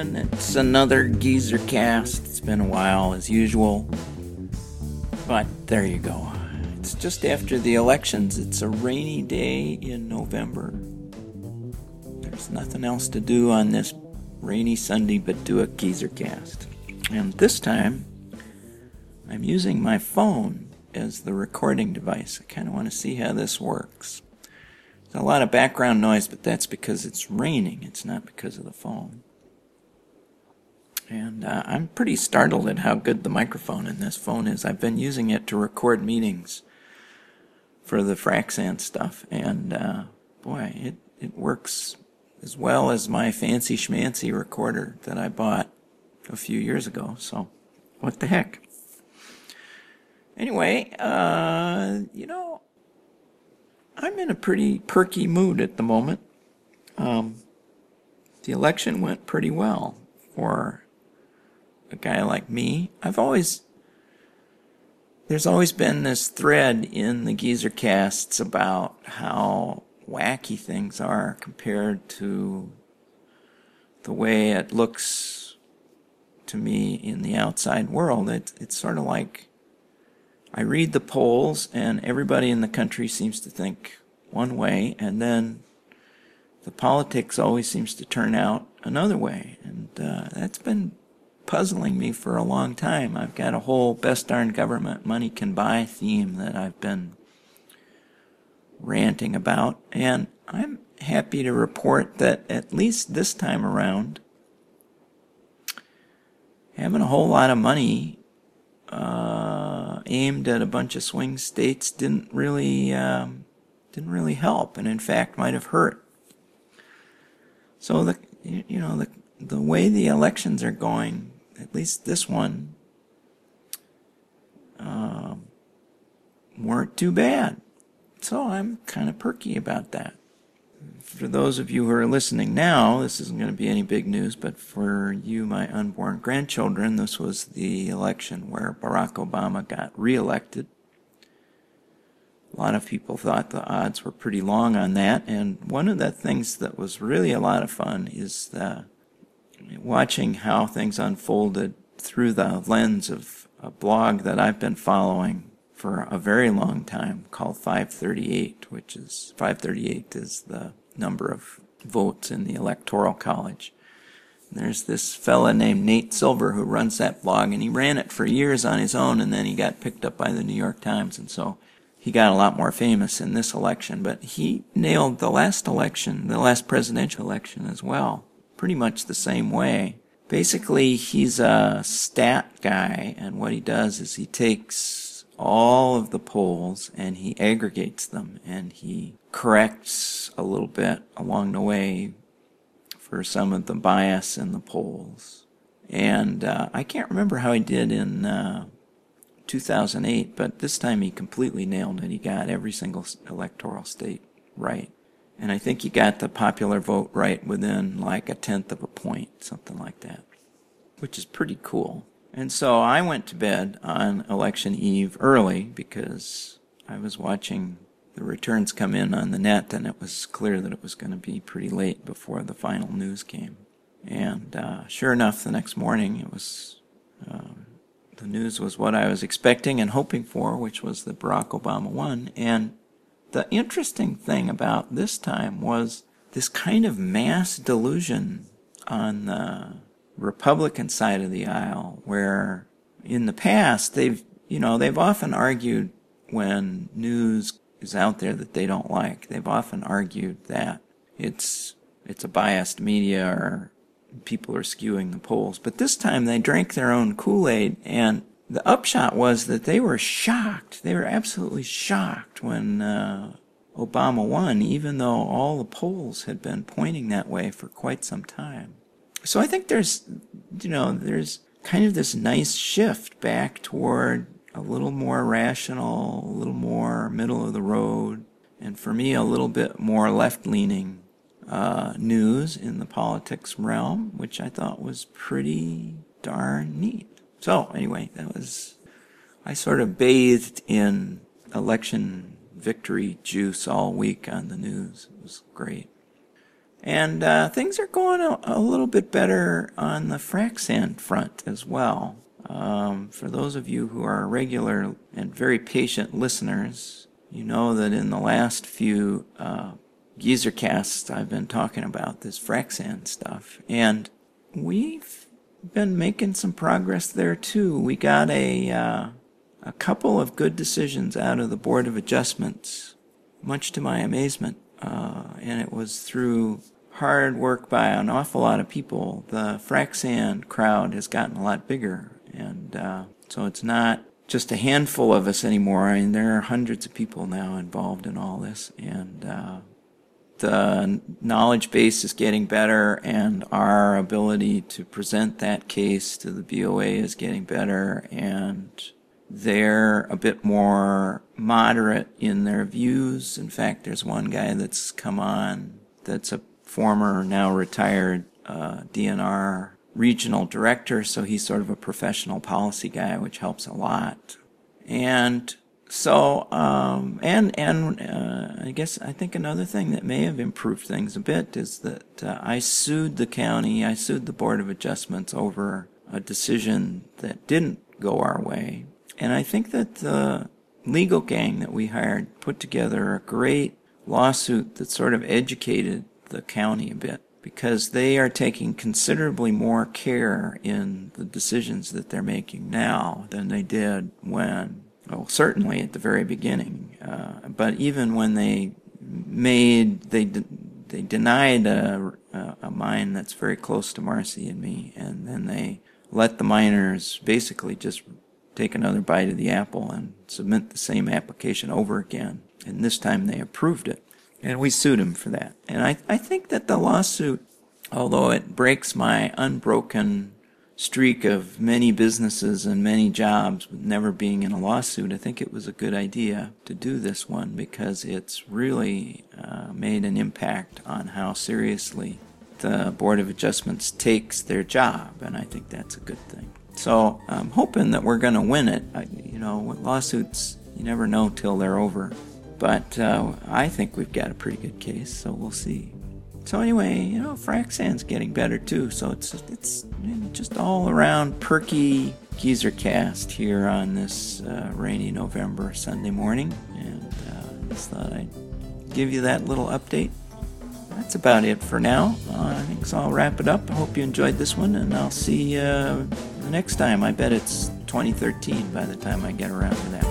and it's another geezer cast. It's been a while, as usual. But there you go. It's just after the elections. It's a rainy day in November. There's nothing else to do on this rainy Sunday but do a geezer cast. And this time, I'm using my phone as the recording device. I kind of want to see how this works. There's a lot of background noise, but that's because it's raining. It's not because of the phone. And uh, I'm pretty startled at how good the microphone in this phone is. I've been using it to record meetings for the frac sand stuff, and uh, boy, it, it works as well as my fancy schmancy recorder that I bought a few years ago. So, what the heck? Anyway, uh, you know, I'm in a pretty perky mood at the moment. Um, the election went pretty well for a guy like me. I've always, there's always been this thread in the geezer casts about how wacky things are compared to the way it looks to me in the outside world. It, it's sort of like I read the polls, and everybody in the country seems to think one way, and then the politics always seems to turn out another way. And uh, that's been puzzling me for a long time. I've got a whole best darn government money can buy theme that I've been ranting about, and I'm happy to report that at least this time around, having a whole lot of money uh, aimed at a bunch of swing states didn't really um, didn't really help, and in fact might have hurt. So the you know the the way the elections are going, at least this one, um, weren't too bad. So I'm kind of perky about that for those of you who are listening now, this isn't going to be any big news, but for you, my unborn grandchildren, this was the election where Barack Obama got reelected. A lot of people thought the odds were pretty long on that, and one of the things that was really a lot of fun is the, watching how things unfolded through the lens of a blog that I've been following for a very long time called 538, which is 538 is the number of votes in the Electoral College. There's this fella named Nate Silver who runs that blog, and he ran it for years on his own, and then he got picked up by the New York Times, and so he got a lot more famous in this election. But he nailed the last election, the last presidential election as well, pretty much the same way. Basically, he's a stat guy, and what he does is he takes all of the polls and he aggregates them and he corrects a little bit along the way for some of the bias in the polls. And uh, I can't remember how he did in uh, 2008, but this time he completely nailed it. He got every single electoral state right. And I think he got the popular vote right within like a tenth of a point, something like that, which is pretty cool. And so I went to bed on election eve early because I was watching the returns come in on the net, and it was clear that it was going to be pretty late before the final news came. And uh, sure enough, the next morning it was uh, the news was what I was expecting and hoping for, which was that Barack Obama won. And the interesting thing about this time was this kind of mass delusion on the Republican side of the aisle, where in the past they've you know they've often argued when news is out there that they don't like. They've often argued that it's it's a biased media or people are skewing the polls. But this time they drank their own Kool-Aid and the upshot was that they were shocked. They were absolutely shocked when uh, Obama won, even though all the polls had been pointing that way for quite some time. So I think there's, you know, there's kind of this nice shift back toward a little more rational, a little more middle of the road, and for me, a little bit more left leaning uh, news in the politics realm, which I thought was pretty darn neat. So, anyway, that was, I sort of bathed in election victory juice all week on the news. It was great. And uh, things are going a, a, little bit better on the frac sand front as well. Um, for those of you who are regular and very patient listeners, you know that in the last few uh, geezer casts I've been talking about this frac sand stuff. And we've been making some progress there too. We got a, uh, a couple of good decisions out of the Board of Adjustments, much to my amazement. Uh, and it was through hard work by an awful lot of people. The frac sand crowd has gotten a lot bigger, and uh, so it's not just a handful of us anymore. I mean, there are hundreds of people now involved in all this, and uh, the knowledge base is getting better, and our ability to present that case to the BOA is getting better, and they're a bit more moderate in their views. In fact, there's one guy that's come on that's a former, now retired uh, DNR regional director, so he's sort of a professional policy guy, which helps a lot. And so, um, and and uh, I guess I think another thing that may have improved things a bit is that uh, I sued the county, I sued the Board of Adjustments over a decision that didn't go our way, and I think that the legal gang that we hired put together a great lawsuit that sort of educated the county a bit because they are taking considerably more care in the decisions that they're making now than they did when, well, certainly at the very beginning. Uh, but even when they made, they, they denied a, a mine that's very close to Marcy and me, and then they let the miners basically just take another bite of the apple and submit the same application over again. And this time they approved it. And we sued him for that. And I, I think that the lawsuit, although it breaks my unbroken streak of many businesses and many jobs never being in a lawsuit, I think it was a good idea to do this one because it's really uh, made an impact on how seriously the Board of Adjustments takes their job. And I think that's a good thing. So I'm hoping that we're going to win it. I, you know, lawsuits, you never know till they're over. But uh, I think we've got a pretty good case, so we'll see. So anyway, you know, frac sand's getting better too. So it's it's just all around perky geezer cast here on this uh, rainy November Sunday morning, and uh, just thought I'd give you that little update. That's about it for now. Uh, I think so. I'll wrap it up. I hope you enjoyed this one, and I'll see you uh, the next time. I bet it's 2013 by the time I get around to that.